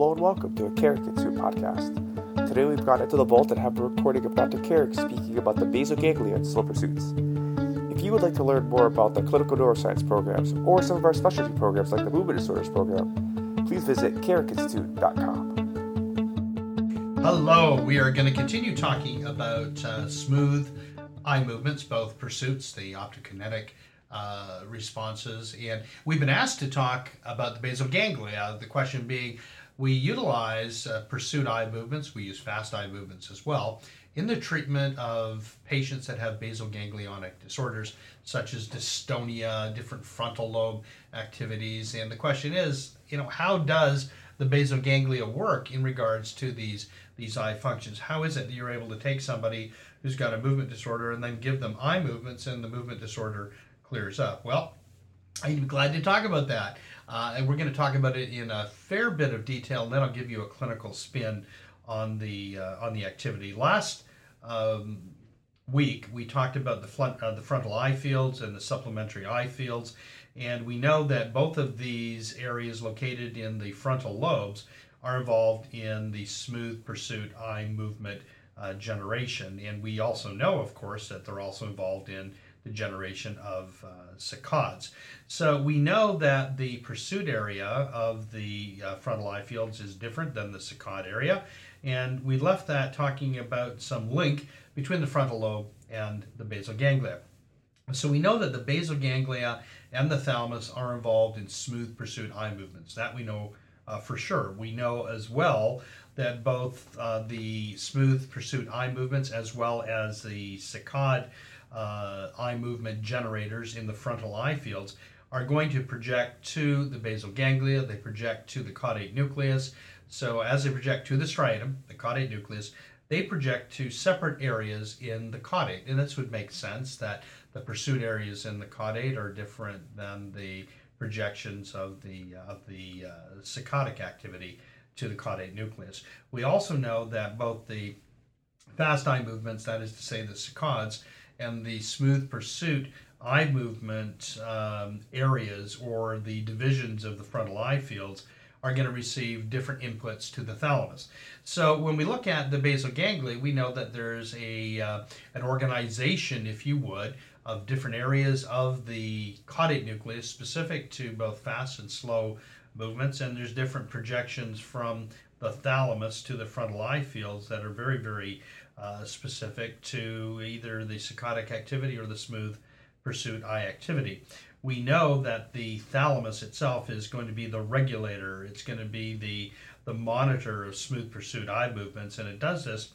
Hello and welcome to a Carrick Institute podcast. Today we've gone into the vault and have a recording of Dr. Carrick speaking about the basal ganglia and slow pursuits. If you would like to learn more about the clinical neuroscience programs or some of our specialty programs like the movement disorders program, please visit carrickinstitute.com. Hello, we are going to continue talking about uh, smooth eye movements, both pursuits, the optokinetic uh, responses. And we've been asked to talk about the basal ganglia. The question being, we utilize uh, pursuit eye movements, we use fast eye movements as well, in the treatment of patients that have basal ganglionic disorders such as dystonia, different frontal lobe activities. And the question is, you know, how does the basal ganglia work in regards to these these eye functions? How is it that you're able to take somebody who's got a movement disorder and then give them eye movements and the movement disorder clears up? Well, I'm glad to talk about that. Uh, and we're going to talk about it in a fair bit of detail, and then I'll give you a clinical spin on the uh, on the activity. Last um, week we talked about the front uh, the frontal eye fields and the supplementary eye fields, and we know that both of these areas located in the frontal lobes are involved in the smooth pursuit eye movement uh, generation, and we also know, of course, that they're also involved in the generation of uh, saccades. So we know that the pursuit area of the uh, frontal eye fields is different than the saccade area, and we left that talking about some link between the frontal lobe and the basal ganglia. So we know that the basal ganglia and the thalamus are involved in smooth pursuit eye movements. That we know uh, for sure. We know as well that both uh, the smooth pursuit eye movements as well as the saccade uh, eye movement generators in the frontal eye fields are going to project to the basal ganglia, they project to the caudate nucleus. So as they project to the striatum, the caudate nucleus, they project to separate areas in the caudate. And this would make sense that the pursuit areas in the caudate are different than the projections of the, of the uh, saccadic activity to the caudate nucleus. We also know that both the fast eye movements, that is to say the saccades, and the smooth pursuit eye movement um, areas or the divisions of the frontal eye fields are going to receive different inputs to the thalamus. So when we look at the basal ganglia, we know that there's a uh, an organization, if you would, of different areas of the caudate nucleus specific to both fast and slow movements, and there's different projections from the thalamus to the frontal eye fields that are very, very uh, specific to either the saccadic activity or the smooth pursuit eye activity. We know that the thalamus itself is going to be the regulator, it's going to be the, the monitor of smooth pursuit eye movements, and it does this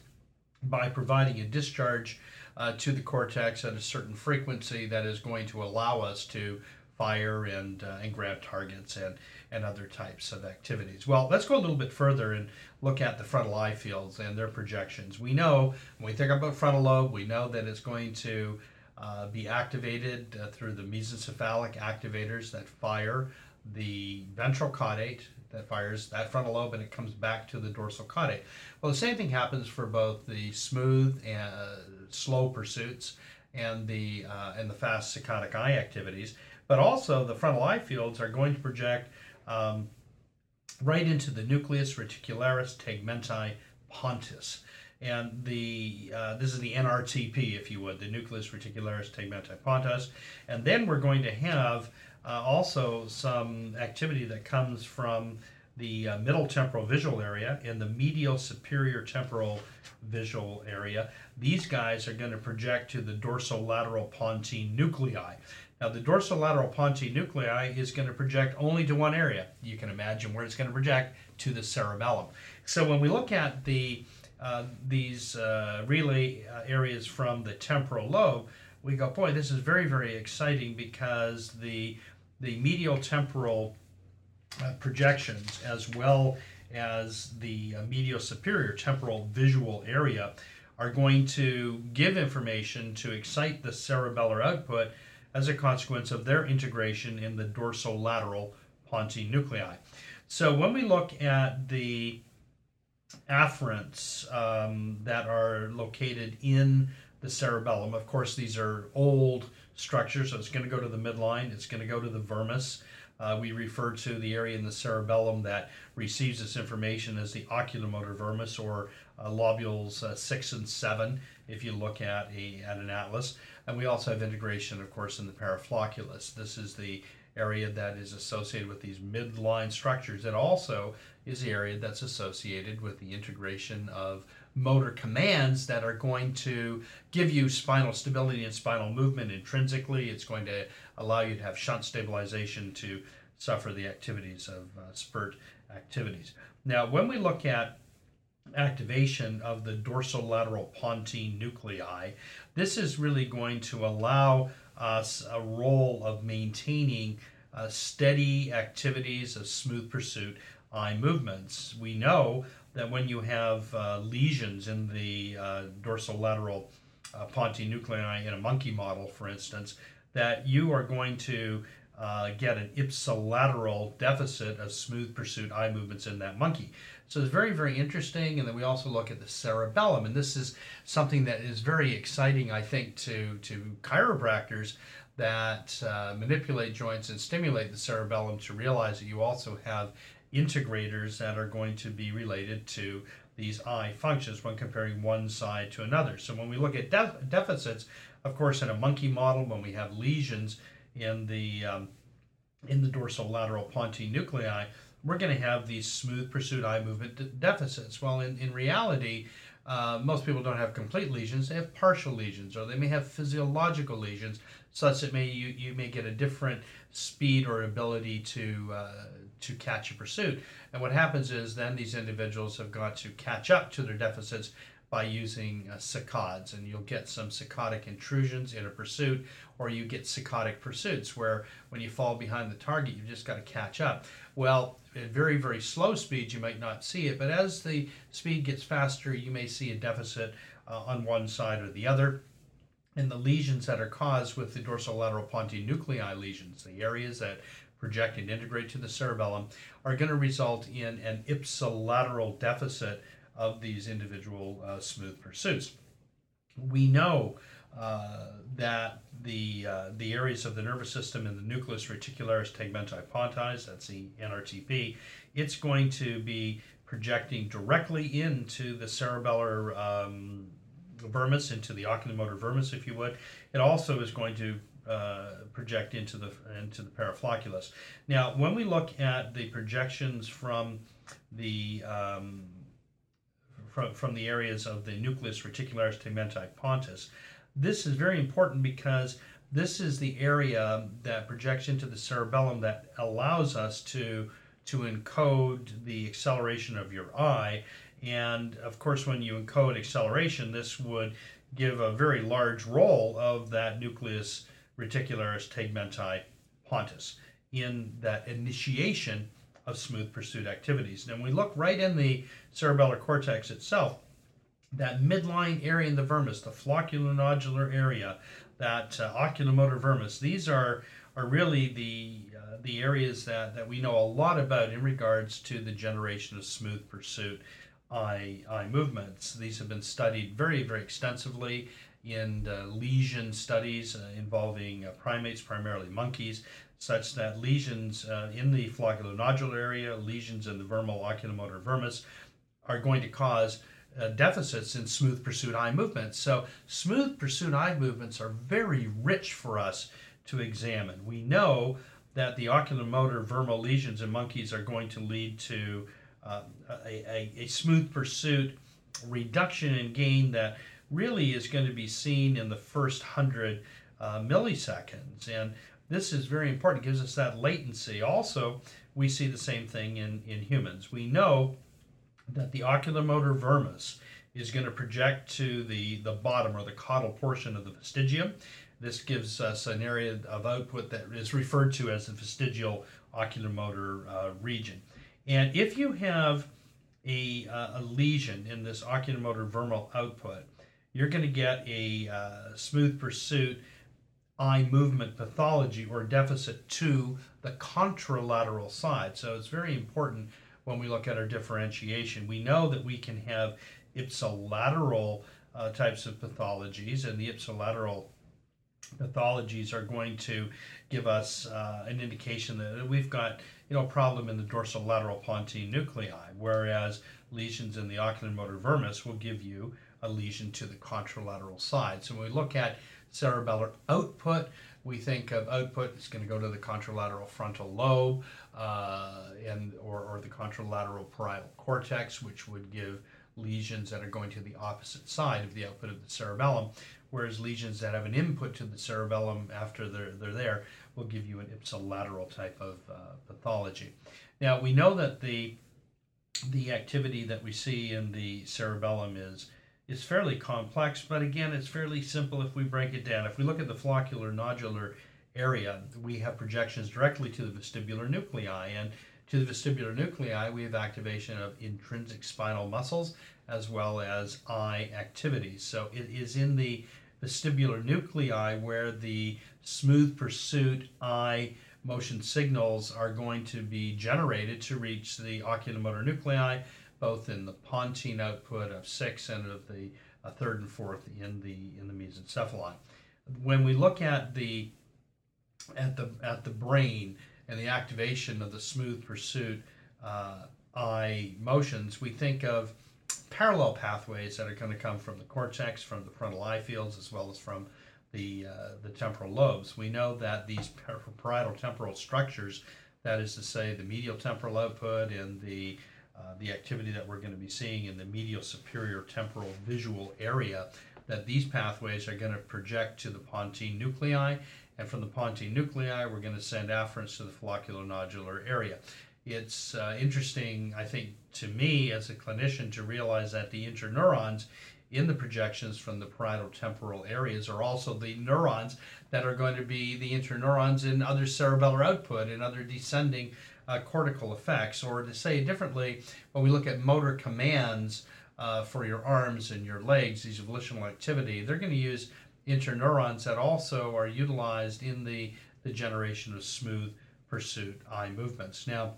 by providing a discharge uh, to the cortex at a certain frequency that is going to allow us to fire and, uh, and grab targets and, and other types of activities. Well, let's go a little bit further and look at the frontal eye fields and their projections. We know when we think about frontal lobe, we know that it's going to uh, be activated uh, through the mesencephalic activators that fire the ventral caudate that fires that frontal lobe and it comes back to the dorsal caudate. Well, the same thing happens for both the smooth and uh, slow pursuits and the uh, and the fast saccadic eye activities, but also the frontal eye fields are going to project um, right into the nucleus reticularis tegmenti pontis. And the uh, this is the NRTP, if you would, the nucleus reticularis tegmenti pontis. And then we're going to have uh, also some activity that comes from the uh, middle temporal visual area and the medial superior temporal visual area. These guys are going to project to the dorsolateral pontine nuclei. Now, the dorsolateral pontine nuclei is going to project only to one area. You can imagine where it's going to project to the cerebellum. So, when we look at the uh, these uh, relay uh, areas from the temporal lobe, we go, boy, this is very, very exciting because the the medial temporal uh, projections as well as the uh, medial superior temporal visual area are going to give information to excite the cerebellar output as a consequence of their integration in the dorsolateral pontine nuclei. So when we look at the afferents um, that are located in the cerebellum, of course, these are old structures, so it's going to go to the midline, it's going to go to the vermis. Uh, we refer to the area in the cerebellum that receives this information as the oculomotor vermis or uh, lobules uh, six and seven if you look at a at an atlas. And we also have integration, of course, in the paraflocculus. This is the area that is associated with these midline structures. It also is the area that's associated with the integration of motor commands that are going to give you spinal stability and spinal movement intrinsically. It's going to allow you to have shunt stabilization to suffer the activities of uh, spurt activities. Now, when we look at activation of the dorsolateral pontine nuclei, this is really going to allow us a role of maintaining uh, steady activities of smooth pursuit eye movements. We know that when you have uh, lesions in the uh, dorsolateral uh, pontine nuclei in a monkey model, for instance, that you are going to uh, get an ipsilateral deficit of smooth pursuit eye movements in that monkey. So it's very, very interesting. And then we also look at the cerebellum, and this is something that is very exciting, I think, to to chiropractors that uh, manipulate joints and stimulate the cerebellum to realize that you also have integrators that are going to be related to these eye functions when comparing one side to another. So when we look at def- deficits, of course, in a monkey model, when we have lesions in the um, in the dorsolateral pontine nuclei, we're going to have these smooth pursuit eye movement de- deficits. Well, in, in reality, uh, most people don't have complete lesions; they have partial lesions, or they may have physiological lesions, such that may you, you may get a different speed or ability to uh, to catch a pursuit. And what happens is then these individuals have got to catch up to their deficits by using uh, saccades, and you'll get some saccadic intrusions in a pursuit, or you get saccadic pursuits where when you fall behind the target, you've just got to catch up. Well, at very, very slow speeds, you might not see it, but as the speed gets faster, you may see a deficit uh, on one side or the other. And the lesions that are caused with the dorsolateral pontine nuclei lesions, the areas that project and integrate to the cerebellum, are going to result in an ipsilateral deficit of these individual uh, smooth pursuits. We know uh, that the uh, the areas of the nervous system in the nucleus reticularis tegmenti pontis, that's the NRTP, it's going to be projecting directly into the cerebellar um, vermis, into the oculomotor vermis, if you would. It also is going to uh, project into the into the paraflocculus. Now, when we look at the projections from the um, from, from the areas of the nucleus reticularis tegmenti pontis, this is very important because this is the area that projects into the cerebellum that allows us to to encode the acceleration of your eye. And of course, when you encode acceleration, this would give a very large role of that nucleus reticularis tegmenti pontis in that initiation of smooth pursuit activities. And we look right in the cerebellar cortex itself, that midline area in the vermis, the flocculonodular area, that uh, oculomotor vermis, these are, are really the, uh, the areas that, that we know a lot about in regards to the generation of smooth pursuit eye, eye movements. These have been studied very, very extensively in uh, lesion studies uh, involving uh, primates, primarily monkeys, such that lesions uh, in the flocculonodular area, lesions in the vermal oculomotor vermis, are going to cause uh, deficits in smooth pursuit eye movements. So, smooth pursuit eye movements are very rich for us to examine. We know that the oculomotor vermal lesions in monkeys are going to lead to uh, a, a, a, smooth pursuit reduction in gain that really is going to be seen in the first hundred uh, milliseconds. And this is very important, it gives us that latency. Also, we see the same thing in, in humans. We know that the oculomotor vermis is going to project to the, the bottom or the caudal portion of the fastigium. This gives us an area of output that is referred to as the fastigial oculomotor uh, region. And if you have a, uh, a lesion in this oculomotor vermal output, you're going to get a uh, smooth pursuit eye movement pathology or deficit to the contralateral side. So it's very important when we look at our differentiation. We know that we can have ipsilateral uh, types of pathologies, and the ipsilateral pathologies are going to give us uh, an indication that we've got you know problem in the dorsolateral pontine nuclei, whereas lesions in the oculomotor vermis will give you a lesion to the contralateral side. So when we look at cerebellar output, we think of output it's going to go to the contralateral frontal lobe uh, and or, or the contralateral parietal cortex, which would give lesions that are going to the opposite side of the output of the cerebellum, whereas lesions that have an input to the cerebellum after they're, they're there will give you an ipsilateral type of uh, pathology. Now, we know that the, the activity that we see in the cerebellum is, is fairly complex, but again, it's fairly simple if we break it down. If we look at the floccular nodular area, we have projections directly to the vestibular nuclei, and to the vestibular nuclei, we have activation of intrinsic spinal muscles as well as eye activities. So it is in the vestibular nuclei where the smooth pursuit eye motion signals are going to be generated to reach the oculomotor nuclei, both in the pontine output of six and of the uh, third and fourth in the in the mesencephalon. When we look at the at the at the brain and the activation of the smooth pursuit uh, eye motions, we think of parallel pathways that are going to come from the cortex, from the frontal eye fields, as well as from the, uh, the temporal lobes. We know that these parietal temporal structures, that is to say, the medial temporal output and the uh, the activity that we're going to be seeing in the medial superior temporal visual area, that these pathways are going to project to the pontine nuclei, and from the pontine nuclei, we're going to send afferents to the follicular flocculonodular area. It's uh, interesting, I think, to me as a clinician to realize that the interneurons in the projections from the parietal temporal areas are also the neurons that are going to be the interneurons in other cerebellar output and other descending uh, cortical effects. Or to say it differently, when we look at motor commands uh, for your arms and your legs, these volitional activity, they're going to use interneurons that also are utilized in the, the generation of smooth pursuit eye movements. Now,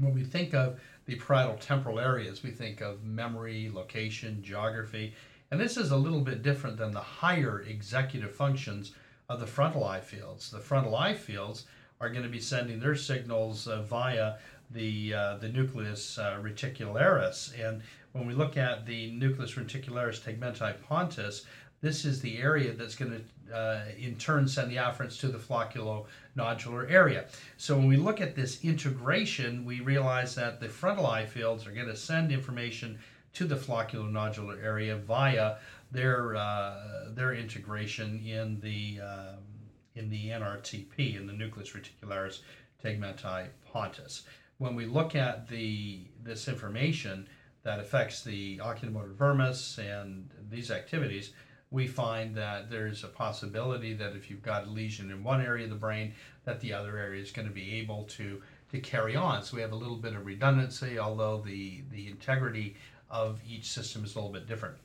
when we think of the parietal temporal areas, we think of memory, location, geography, and this is a little bit different than the higher executive functions of the frontal eye fields. The frontal eye fields are going to be sending their signals uh, via the uh, the nucleus uh, reticularis, and when we look at the nucleus reticularis tegmenti pontis, this is the area that's going to, uh, in turn, send the afferents to the flocculonodular area. So when we look at this integration, we realize that the frontal eye fields are going to send information to the flocculonodular area via their uh, their integration in the um, in the NRTP in the nucleus reticularis tegmenti pontis. When we look at the this information that affects the oculomotor vermis and these activities, we find that there's a possibility that if you've got a lesion in one area of the brain, that the other area is going to be able to to carry on. So we have a little bit of redundancy, although the the integrity of each system is a little bit different.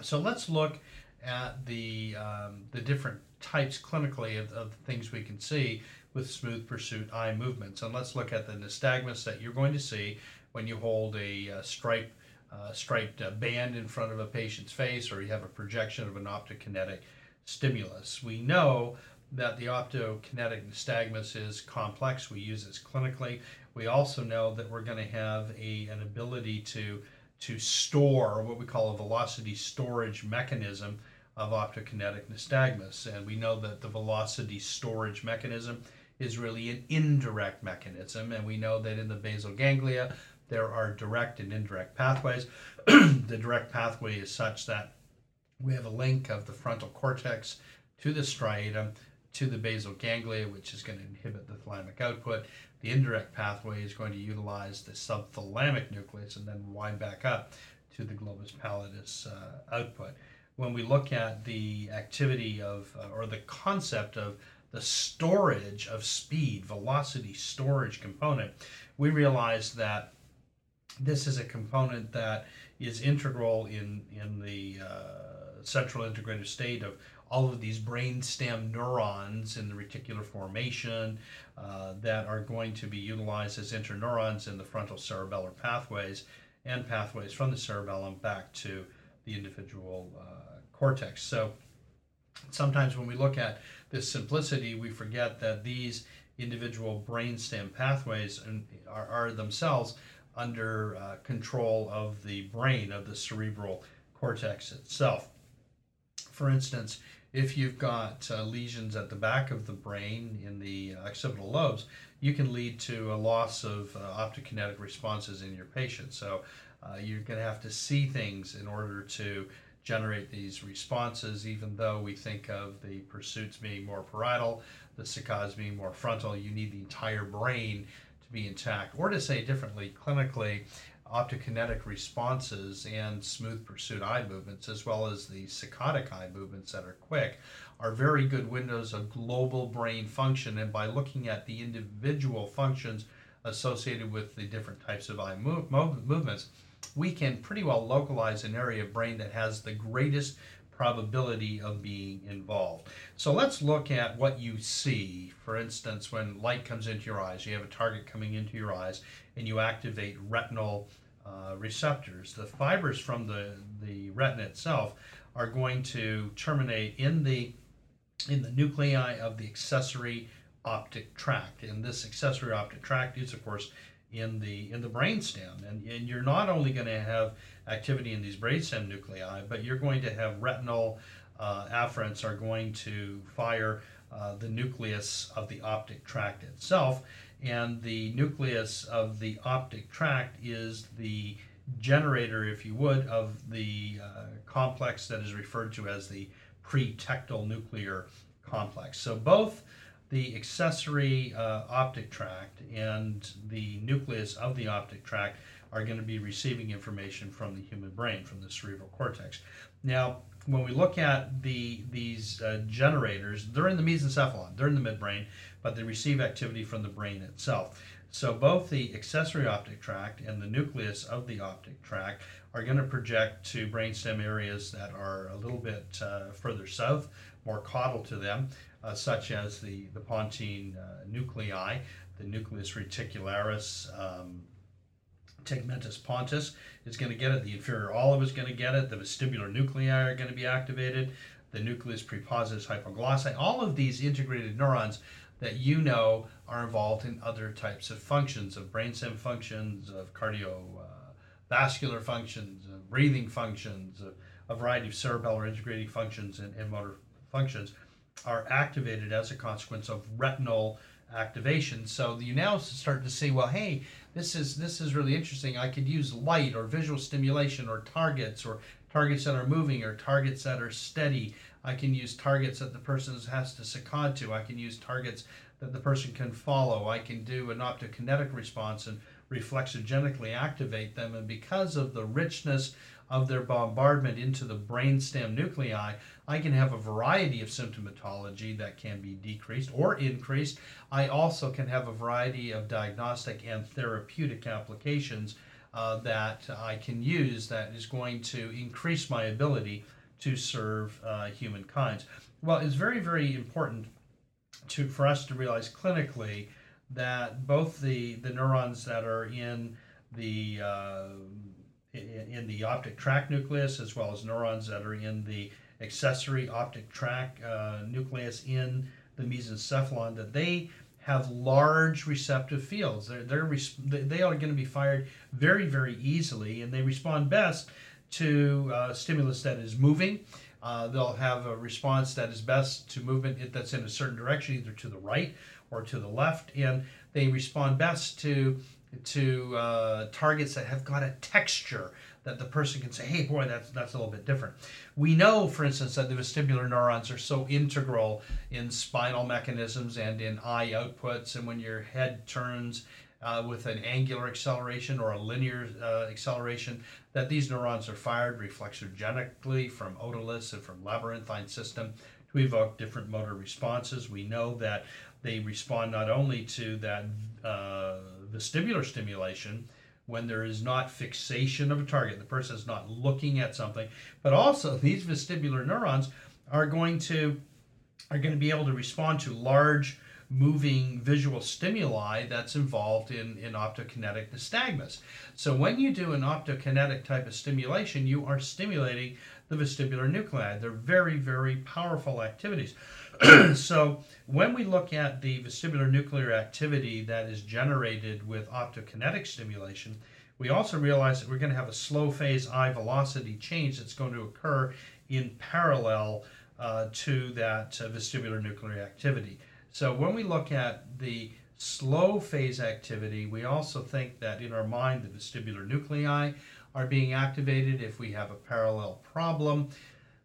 So let's look at the um, the different types clinically of, of things we can see with smooth pursuit eye movements. And let's look at the nystagmus that you're going to see when you hold a, a stripe uh, striped uh, band in front of a patient's face or you have a projection of an optokinetic stimulus. We know that the optokinetic nystagmus is complex. We use this clinically. We also know that we're going to have a, an ability to, to store what we call a velocity storage mechanism of optokinetic nystagmus. And we know that the velocity storage mechanism is really an indirect mechanism. And we know that in the basal ganglia, there are direct and indirect pathways. the direct pathway is such that we have a link of the frontal cortex to the striatum to the basal ganglia, which is going to inhibit the thalamic output. The indirect pathway is going to utilize the subthalamic nucleus and then wind back up to the globus pallidus uh, output. When we look at the activity of, uh, or the concept of the storage of speed, velocity storage component, we realize that this is a component that is integral in in the uh, central integrated state of all of these brainstem neurons in the reticular formation uh, that are going to be utilized as interneurons in the frontal cerebellar pathways and pathways from the cerebellum back to the individual uh, cortex. So sometimes when we look at this simplicity, we forget that these individual brainstem pathways are, are themselves under uh, control of the brain, of the cerebral cortex itself. For instance, if you've got uh, lesions at the back of the brain in the uh, occipital lobes, you can lead to a loss of uh, optokinetic responses in your patient. So uh, you're going to have to see things in order to generate these responses, even though we think of the pursuits being more parietal, the saccades being more frontal. You need the entire brain be intact. Or to say differently, clinically, optokinetic responses and smooth pursuit eye movements, as well as the saccadic eye movements that are quick, are very good windows of global brain function. And by looking at the individual functions associated with the different types of eye move, movements, we can pretty well localize an area of brain that has the greatest probability of being involved. So let's look at what you see. For instance, when light comes into your eyes, you have a target coming into your eyes, and you activate retinal uh, receptors. The fibers from the, the retina itself are going to terminate in the in the nuclei of the accessory optic tract. And this accessory optic tract is, of course, in the in the brainstem, and, and you're not only going to have activity in these brainstem nuclei, but you're going to have retinal uh, afferents are going to fire uh, the nucleus of the optic tract itself, and the nucleus of the optic tract is the generator, if you would, of the uh, complex that is referred to as the pretectal nuclear complex. So both the accessory uh, optic tract and the nucleus of the optic tract are going to be receiving information from the human brain, from the cerebral cortex. Now, when we look at the these uh, generators, they're in the mesencephalon, they're in the midbrain, but they receive activity from the brain itself. So both the accessory optic tract and the nucleus of the optic tract are going to project to brainstem areas that are a little bit uh, further south, more caudal to them, uh, such as the, the pontine uh, nuclei, the nucleus reticularis, um, tegmentus pontus is going to get it, the inferior olive is going to get it, the vestibular nuclei are going to be activated, the nucleus prepositus hypoglossi. All of these integrated neurons that you know are involved in other types of functions, of brainstem functions, of cardiovascular uh, functions, of breathing functions, a variety of cerebellar integrating functions and, and motor functions are activated as a consequence of retinal activation. So you now start to see, well, hey, this is this is really interesting. I could use light or visual stimulation or targets or targets that are moving or targets that are steady. I can use targets that the person has to saccade to. I can use targets that the person can follow. I can do an optokinetic response and reflexogenically activate them. And because of the richness of their bombardment into the brainstem nuclei, I can have a variety of symptomatology that can be decreased or increased. I also can have a variety of diagnostic and therapeutic applications uh, that I can use that is going to increase my ability to serve uh, humankind. Well, it's very, very important to, for us to realize clinically that both the, the neurons that are in the uh, in, in the optic tract nucleus as well as neurons that are in the accessory optic tract uh, nucleus in the mesencephalon that they have large receptive fields. They're, they're they are going to be fired very, very easily, and they respond best to uh, stimulus that is moving. Uh, they'll have a response that is best to movement that's in a certain direction, either to the right or to the left, and they respond best to to uh, targets that have got a texture that the person can say, hey, boy, that's, that's a little bit different. We know, for instance, that the vestibular neurons are so integral in spinal mechanisms and in eye outputs. And when your head turns uh, with an angular acceleration or a linear uh, acceleration, that these neurons are fired reflexogenically from otoliths and from labyrinthine system to evoke different motor responses. We know that they respond not only to that uh, vestibular stimulation, when there is not fixation of a target, the person is not looking at something, but also these vestibular neurons are going to are going to be able to respond to large moving visual stimuli that's involved in, in optokinetic nystagmus. So when you do an optokinetic type of stimulation, you are stimulating the vestibular nuclei. They're very, very powerful activities. so when we look at the vestibular nuclear activity that is generated with optokinetic stimulation, we also realize that we're going to have a slow phase eye velocity change that's going to occur in parallel uh, to that uh, vestibular nuclear activity. So when we look at the slow phase activity, we also think that in our mind the vestibular nuclei are being activated. If we have a parallel problem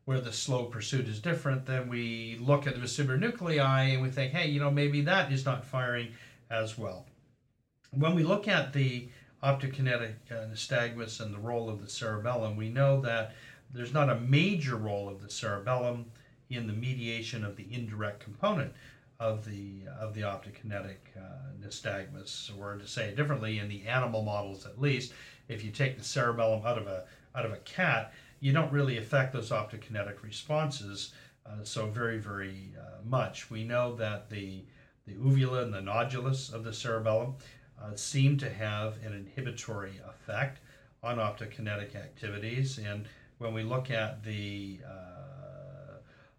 where the slow pursuit is different, then we look at the vestibular nuclei and we think, hey, you know, maybe that is not firing as well. When we look at the optokinetic uh, nystagmus and the role of the cerebellum, we know that there's not a major role of the cerebellum in the mediation of the indirect component of the of the optokinetic uh, nystagmus, or to say it differently, in the animal models at least, if you take the cerebellum out of a out of a cat, you don't really affect those optokinetic responses uh, so very very uh, much. We know that the the uvula and the nodulus of the cerebellum uh, seem to have an inhibitory effect on optokinetic activities. And when we look at the uh,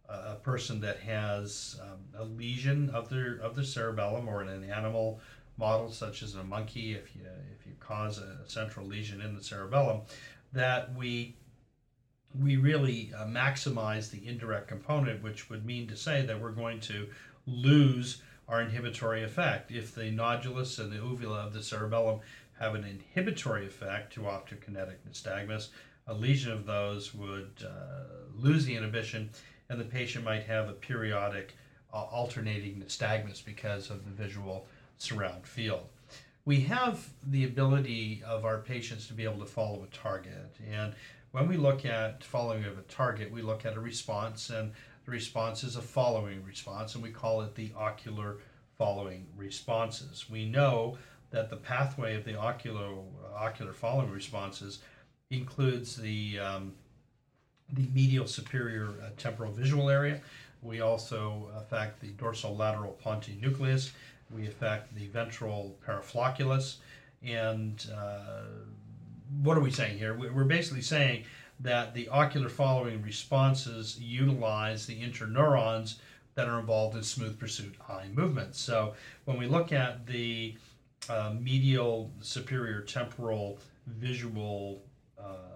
a person that has um, a lesion of their of the cerebellum, or in an animal model such as a monkey, if you if you cause a central lesion in the cerebellum, that we we really uh, maximize the indirect component, which would mean to say that we're going to lose our inhibitory effect. If the nodulus and the uvula of the cerebellum have an inhibitory effect to optokinetic nystagmus, a lesion of those would uh, lose the inhibition, and the patient might have a periodic uh, alternating nystagmus because of the visual surround field. We have the ability of our patients to be able to follow a target, and when we look at following of a target, we look at a response, and the response is a following response, and we call it the ocular following responses. We know that the pathway of the ocular ocular following responses includes the um, the medial superior uh, temporal visual area. We also affect the dorsolateral pontine nucleus. We affect the ventral paraflocculus. And uh, what are we saying here? We're basically saying that the ocular following responses utilize the interneurons that are involved in smooth pursuit eye movements. So when we look at the uh, medial superior temporal visual uh,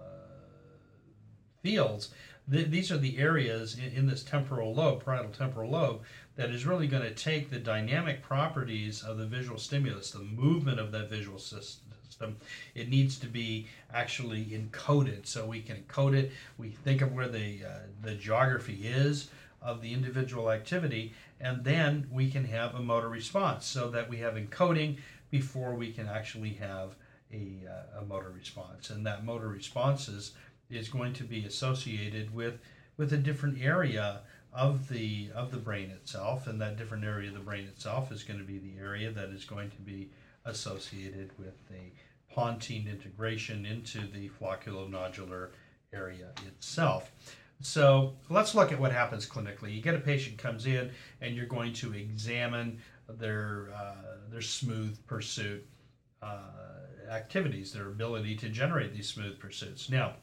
fields, th- these are the areas in, in, this temporal lobe, parietal temporal lobe, that is really going to take the dynamic properties of the visual stimulus, the movement of that visual system it needs to be actually encoded. So we can encode it. We think of where the uh, the geography is of the individual activity, and then we can have a motor response so that we have encoding before we can actually have a, uh, a motor response. And that motor response is, is going to be associated with with a different area of the of the brain itself, and that different area of the brain itself is going to be the area that is going to be associated with the pontine integration into the flocculonodular area itself. So let's look at what happens clinically. You get a patient comes in and you're going to examine their uh, their smooth pursuit uh, activities, their ability to generate these smooth pursuits. Now,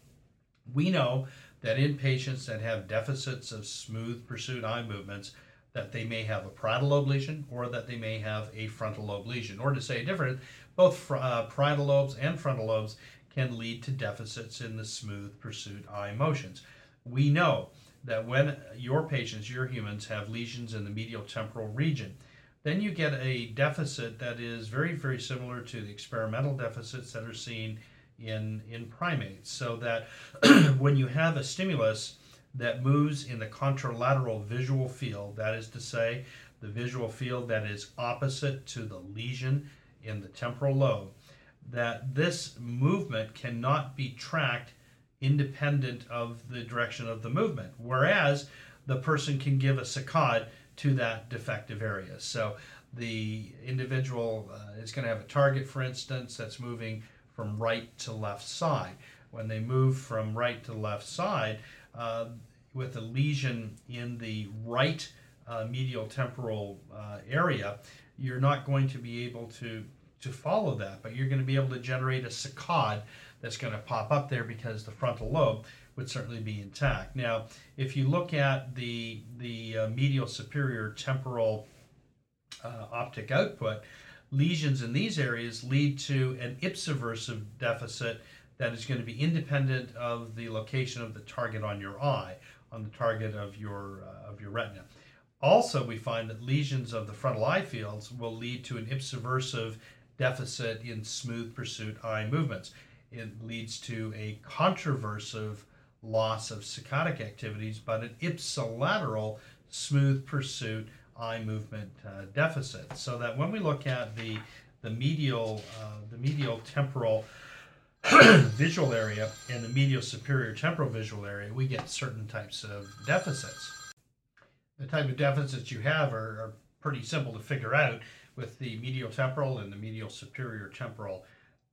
we know that in patients that have deficits of smooth pursuit eye movements, that they may have a parietal lobe lesion or that they may have a frontal lobe lesion. Or to say different, both uh, parietal lobes and frontal lobes can lead to deficits in the smooth pursuit eye motions. We know that when your patients, your humans, have lesions in the medial temporal region, then you get a deficit that is very, very similar to the experimental deficits that are seen in, in primates. So that when you have a stimulus that moves in the contralateral visual field, that is to say, the visual field that is opposite to the lesion in the temporal lobe, that this movement cannot be tracked independent of the direction of the movement, whereas the person can give a saccade to that defective area. So the individual uh, is going to have a target, for instance, that's moving from right to left side. When they move from right to left side, uh, with a lesion in the right uh, medial temporal uh, area, you're not going to be able to to follow that, but you're going to be able to generate a saccade that's going to pop up there because the frontal lobe would certainly be intact. Now, if you look at the the uh, medial superior temporal uh, optic output, lesions in these areas lead to an ipsiversive deficit that is going to be independent of the location of the target on your eye, on the target of your uh, of your retina. Also, we find that lesions of the frontal eye fields will lead to an ipsiversive deficit in smooth pursuit eye movements. It leads to a contraversive loss of saccadic activities, but an ipsilateral smooth pursuit eye movement uh, deficit. So that when we look at the the medial uh, the medial temporal visual area and the medial superior temporal visual area, we get certain types of deficits. The type of deficits you have are, are pretty simple to figure out with the medial temporal and the medial superior temporal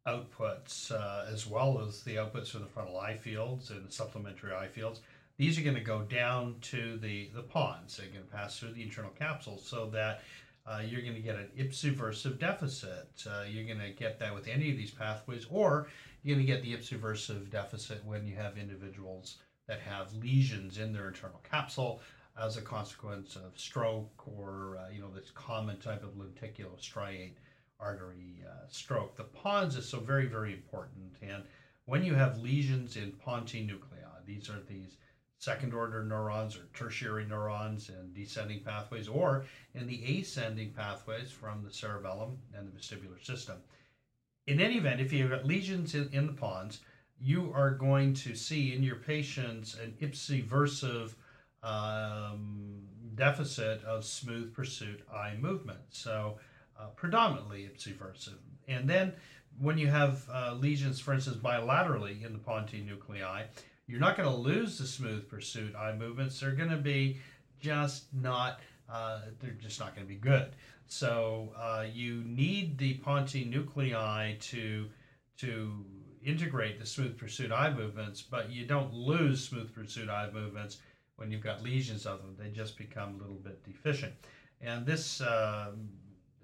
outputs, uh, as well as the outputs from the frontal eye fields and the supplementary eye fields. These are going to go down to the, the pons. They're going to pass through the internal capsule so that uh, you're going to get an ipsiversive deficit. Uh, you're going to get that with any of these pathways, or you're going to get the ipsiversive deficit when you have individuals that have lesions in their internal capsule as a consequence of stroke or uh, you know this common type of lenticulostriate artery uh, stroke. The pons is so very very important, and when you have lesions in pontine nuclei, these are these second order neurons or tertiary neurons and descending pathways, or in the ascending pathways from the cerebellum and the vestibular system. In any event, if you've got lesions in, in the pons, you are going to see in your patients an ipsiversive um, deficit of smooth pursuit eye movement. So, uh, predominantly ipsiversive. And then when you have uh, lesions, for instance, bilaterally in the pontine nuclei, you're not going to lose the smooth pursuit eye movements. They're going to be just not, uh, they're just not going to be good. So uh, you need the pontine nuclei to, to integrate the smooth pursuit eye movements, but you don't lose smooth pursuit eye movements when you've got lesions of them. They just become a little bit deficient. And this uh,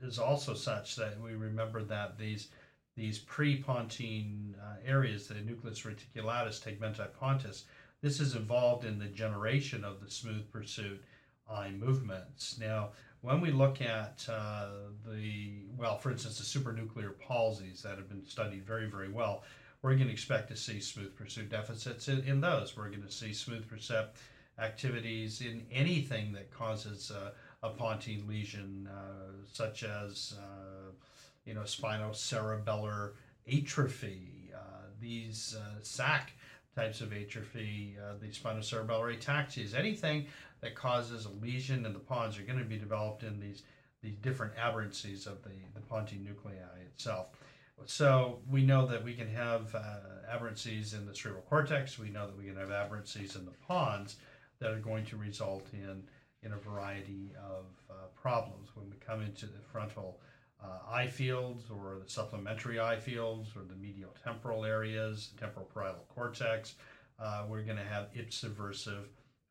is also such that we remember that these these pre-pontine uh, areas, the nucleus reticulatus tegmenti pontis, this is involved in the generation of the smooth pursuit eye movements. Now, when we look at uh, the, well, for instance, the supranuclear palsies that have been studied very, very well, we're going to expect to see smooth pursuit deficits in, in those. We're going to see smooth pursuit activities in anything that causes uh, a pontine lesion, uh, such as uh, you know, spinocerebellar atrophy, uh, these uh, SAC types of atrophy, uh, the spinocerebellar ataxias, anything that causes a lesion in the pons are going to be developed in these these different aberrancies of the, the pontine nuclei itself. So we know that we can have uh, aberrancies in the cerebral cortex. We know that we can have aberrancies in the pons that are going to result in in a variety of uh, problems when we come into the frontal uh, eye fields or the supplementary eye fields or the medial temporal areas, temporal parietal cortex. Uh, we're going to have ipsiversive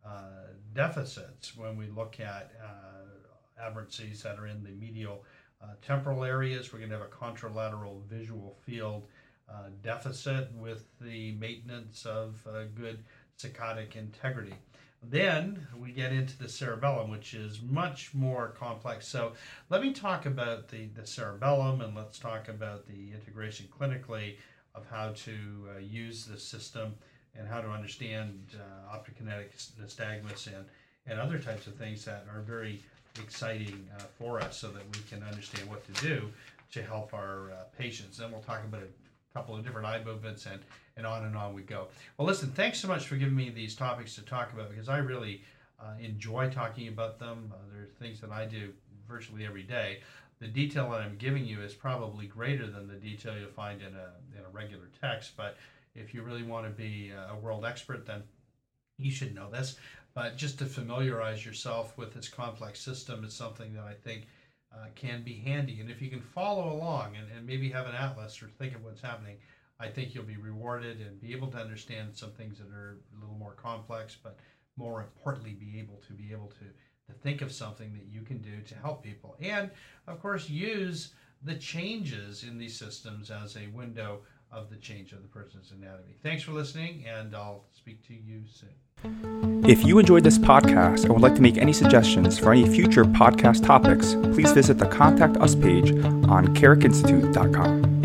uh, deficits when we look at uh, aberrancies that are in the medial uh, temporal areas. We're going to have a contralateral visual field uh, deficit with the maintenance of good saccadic integrity. Then we get into the cerebellum, which is much more complex. So let me talk about the, the cerebellum and let's talk about the integration clinically of how to uh, use the system and how to understand uh, optokinetic nystagmus and, and other types of things that are very exciting uh, for us so that we can understand what to do to help our uh, patients. Then we'll talk about a couple of different eye movements and and on and on we go. Well, listen, thanks so much for giving me these topics to talk about because I really uh, enjoy talking about them. Uh, there are things that I do virtually every day. The detail that I'm giving you is probably greater than the detail you'll find in a, in a regular text, but if you really want to be a world expert, then you should know this. But just to familiarize yourself with this complex system is something that I think uh, can be handy. And if you can follow along and, and maybe have an atlas or think of what's happening, I think you'll be rewarded and be able to understand some things that are a little more complex, but more importantly, be able to be able to to think of something that you can do to help people. And of course, use the changes in these systems as a window of the change of the person's anatomy. Thanks for listening, and I'll speak to you soon. If you enjoyed this podcast or would like to make any suggestions for any future podcast topics, please visit the Contact Us page on carrickinstitute.com.